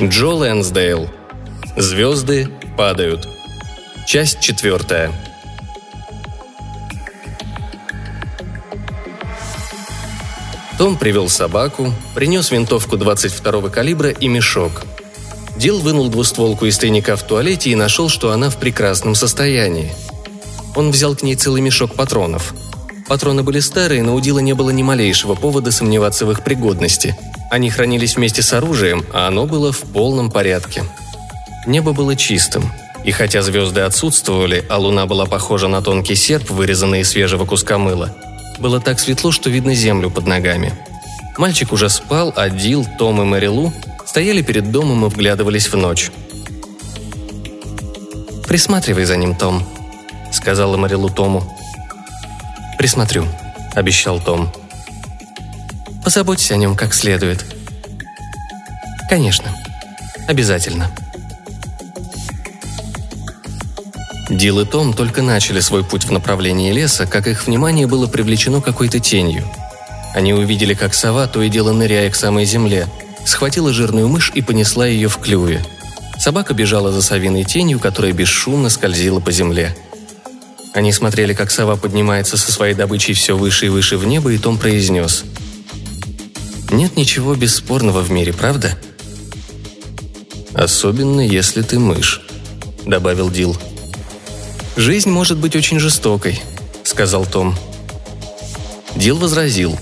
Джо Лэнсдейл. Звезды падают. Часть четвертая. Том привел собаку, принес винтовку 22-го калибра и мешок. Дил вынул двустволку из тайника в туалете и нашел, что она в прекрасном состоянии. Он взял к ней целый мешок патронов. Патроны были старые, но у Дила не было ни малейшего повода сомневаться в их пригодности. Они хранились вместе с оружием, а оно было в полном порядке. Небо было чистым, и хотя звезды отсутствовали, а луна была похожа на тонкий серп, вырезанный из свежего куска мыла – было так светло, что видно землю под ногами. Мальчик уже спал, а Дил, Том и Мэри Лу стояли перед домом и вглядывались в ночь. «Присматривай за ним, Том», — сказала Мэри Лу Тому. «Присмотрю», — обещал Том. «Позаботься о нем как следует». «Конечно. Обязательно». Дил и Том только начали свой путь в направлении леса, как их внимание было привлечено какой-то тенью. Они увидели, как сова, то и дело ныряя к самой земле, схватила жирную мышь и понесла ее в клюве. Собака бежала за совиной тенью, которая бесшумно скользила по земле. Они смотрели, как сова поднимается со своей добычей все выше и выше в небо, и Том произнес. «Нет ничего бесспорного в мире, правда?» «Особенно, если ты мышь», — добавил Дил. «Жизнь может быть очень жестокой», — сказал Том. Дил возразил.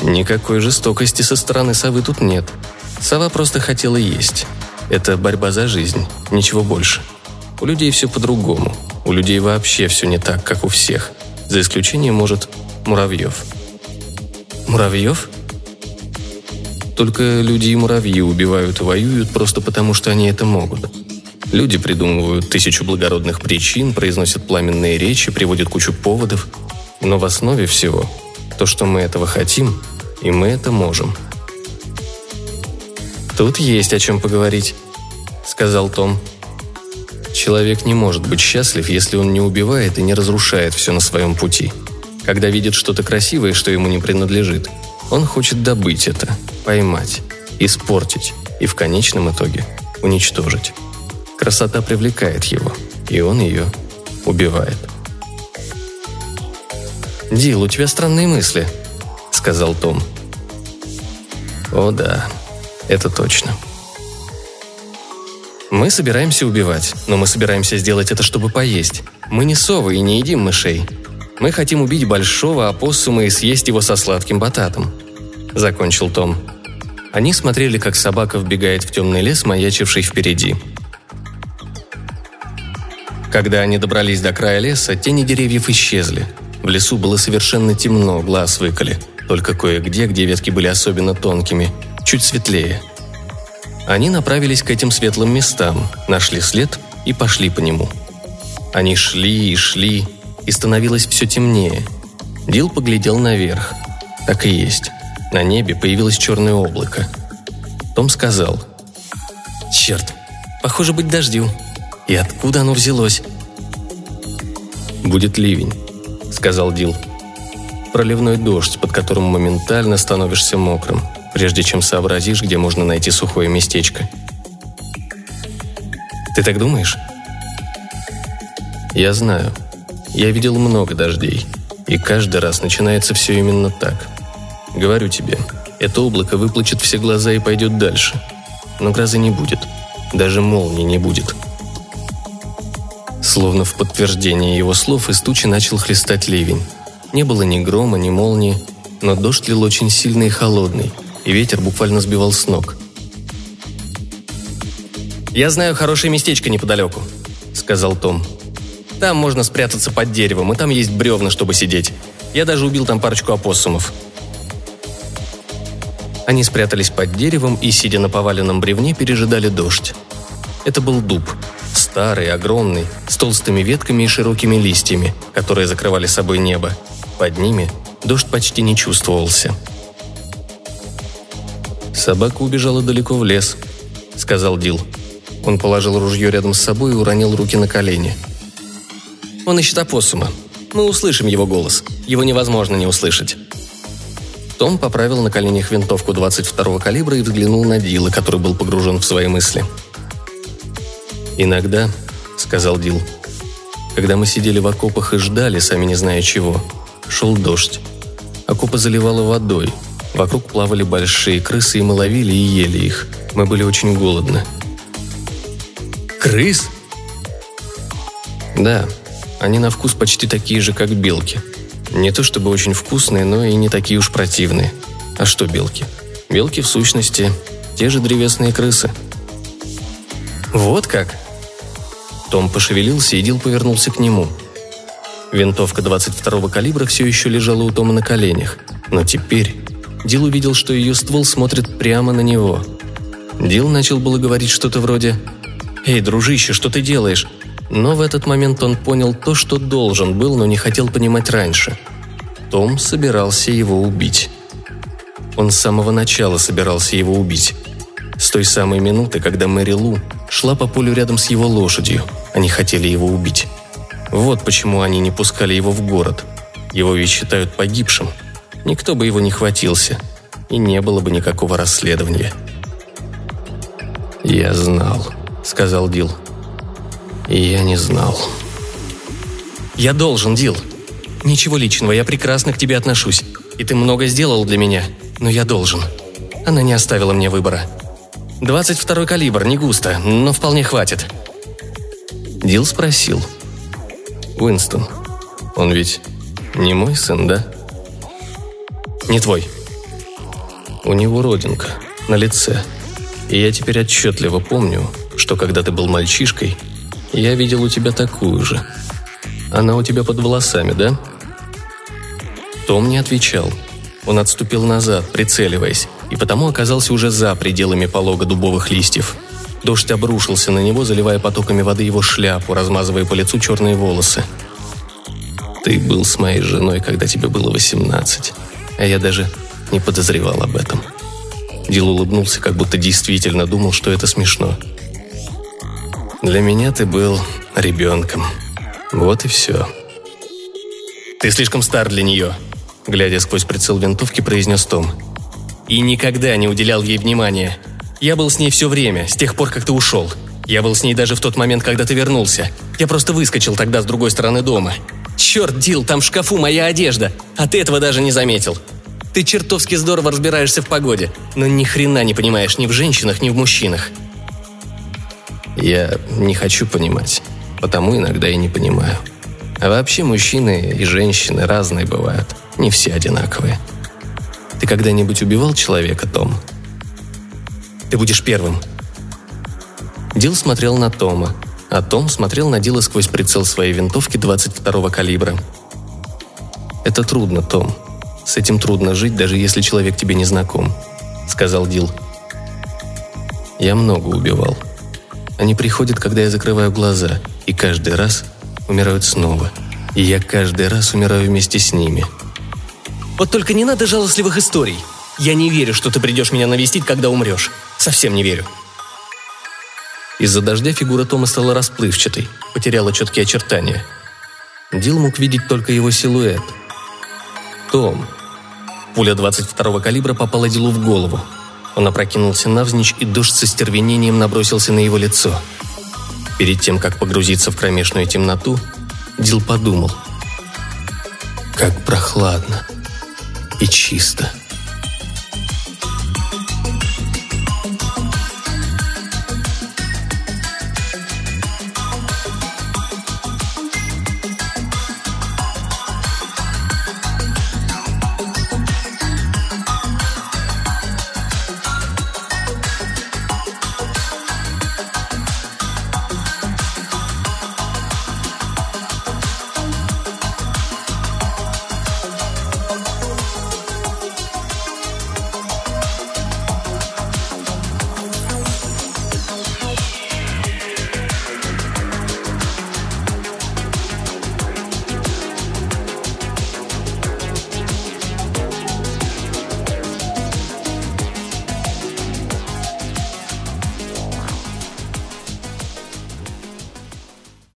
«Никакой жестокости со стороны совы тут нет. Сова просто хотела есть. Это борьба за жизнь, ничего больше. У людей все по-другому. У людей вообще все не так, как у всех. За исключением, может, муравьев». «Муравьев?» Только люди и муравьи убивают и воюют просто потому, что они это могут. Люди придумывают тысячу благородных причин, произносят пламенные речи, приводят кучу поводов. Но в основе всего то, что мы этого хотим, и мы это можем. «Тут есть о чем поговорить», — сказал Том. Человек не может быть счастлив, если он не убивает и не разрушает все на своем пути. Когда видит что-то красивое, что ему не принадлежит, он хочет добыть это, поймать, испортить и в конечном итоге уничтожить. Красота привлекает его, и он ее убивает. «Дил, у тебя странные мысли», — сказал Том. «О да, это точно», мы собираемся убивать, но мы собираемся сделать это, чтобы поесть. Мы не совы и не едим мышей. Мы хотим убить большого опоссума и съесть его со сладким бататом», — закончил Том. Они смотрели, как собака вбегает в темный лес, маячивший впереди. Когда они добрались до края леса, тени деревьев исчезли. В лесу было совершенно темно, глаз выколи. Только кое-где, где ветки были особенно тонкими, чуть светлее. Они направились к этим светлым местам, нашли след и пошли по нему. Они шли и шли, и становилось все темнее. Дил поглядел наверх. Так и есть. На небе появилось черное облако. Том сказал. «Черт, похоже быть дождю», и откуда оно взялось? «Будет ливень», — сказал Дил. «Проливной дождь, под которым моментально становишься мокрым, прежде чем сообразишь, где можно найти сухое местечко». «Ты так думаешь?» «Я знаю. Я видел много дождей, и каждый раз начинается все именно так. Говорю тебе, это облако выплачет все глаза и пойдет дальше. Но грозы не будет. Даже молнии не будет. Словно в подтверждение его слов из тучи начал хлестать ливень. Не было ни грома, ни молнии, но дождь лил очень сильный и холодный, и ветер буквально сбивал с ног. «Я знаю хорошее местечко неподалеку», — сказал Том. «Там можно спрятаться под деревом, и там есть бревна, чтобы сидеть. Я даже убил там парочку опоссумов». Они спрятались под деревом и, сидя на поваленном бревне, пережидали дождь. Это был дуб, старый, огромный, с толстыми ветками и широкими листьями, которые закрывали собой небо. Под ними дождь почти не чувствовался. «Собака убежала далеко в лес», — сказал Дил. Он положил ружье рядом с собой и уронил руки на колени. «Он ищет опоссума. Мы услышим его голос. Его невозможно не услышать». Том поправил на коленях винтовку 22-го калибра и взглянул на Дила, который был погружен в свои мысли. «Иногда», — сказал Дил, — «когда мы сидели в окопах и ждали, сами не зная чего, шел дождь. Окопы заливало водой. Вокруг плавали большие крысы, и мы ловили и ели их. Мы были очень голодны». «Крыс?» «Да, они на вкус почти такие же, как белки. Не то чтобы очень вкусные, но и не такие уж противные. А что белки? Белки, в сущности, те же древесные крысы». «Вот как?» Том пошевелился, и Дил повернулся к нему. Винтовка 22-го калибра все еще лежала у Тома на коленях, но теперь Дил увидел, что ее ствол смотрит прямо на него. Дил начал было говорить что-то вроде «Эй, дружище, что ты делаешь?» Но в этот момент он понял то, что должен был, но не хотел понимать раньше. Том собирался его убить. Он с самого начала собирался его убить. С той самой минуты, когда Мэри Лу шла по полю рядом с его лошадью. Они хотели его убить. Вот почему они не пускали его в город. Его ведь считают погибшим. Никто бы его не хватился. И не было бы никакого расследования. «Я знал», — сказал Дил. «И я не знал». «Я должен, Дил. Ничего личного, я прекрасно к тебе отношусь. И ты много сделал для меня, но я должен. Она не оставила мне выбора. 22 калибр, не густо, но вполне хватит. Дил спросил. «Уинстон, он ведь не мой сын, да?» «Не твой». «У него родинка на лице. И я теперь отчетливо помню, что когда ты был мальчишкой, я видел у тебя такую же. Она у тебя под волосами, да?» Том не отвечал. Он отступил назад, прицеливаясь, и потому оказался уже за пределами полога дубовых листьев. Дождь обрушился на него, заливая потоками воды его шляпу, размазывая по лицу черные волосы. «Ты был с моей женой, когда тебе было восемнадцать, а я даже не подозревал об этом». Дил улыбнулся, как будто действительно думал, что это смешно. «Для меня ты был ребенком. Вот и все». «Ты слишком стар для нее», — глядя сквозь прицел винтовки, произнес Том и никогда не уделял ей внимания. Я был с ней все время, с тех пор, как ты ушел. Я был с ней даже в тот момент, когда ты вернулся. Я просто выскочил тогда с другой стороны дома. Черт, Дил, там в шкафу моя одежда, а ты этого даже не заметил. Ты чертовски здорово разбираешься в погоде, но ни хрена не понимаешь ни в женщинах, ни в мужчинах. Я не хочу понимать, потому иногда и не понимаю. А вообще мужчины и женщины разные бывают, не все одинаковые. Ты когда-нибудь убивал человека, Том? Ты будешь первым. Дил смотрел на Тома, а Том смотрел на Дила сквозь прицел своей винтовки 22-го калибра. «Это трудно, Том. С этим трудно жить, даже если человек тебе не знаком», — сказал Дил. «Я много убивал. Они приходят, когда я закрываю глаза, и каждый раз умирают снова. И я каждый раз умираю вместе с ними», вот только не надо жалостливых историй. Я не верю, что ты придешь меня навестить, когда умрешь. Совсем не верю». Из-за дождя фигура Тома стала расплывчатой, потеряла четкие очертания. Дил мог видеть только его силуэт. Том. Пуля 22-го калибра попала Дилу в голову. Он опрокинулся навзничь, и дождь со стервенением набросился на его лицо. Перед тем, как погрузиться в кромешную темноту, Дил подумал. «Как прохладно!» и чисто.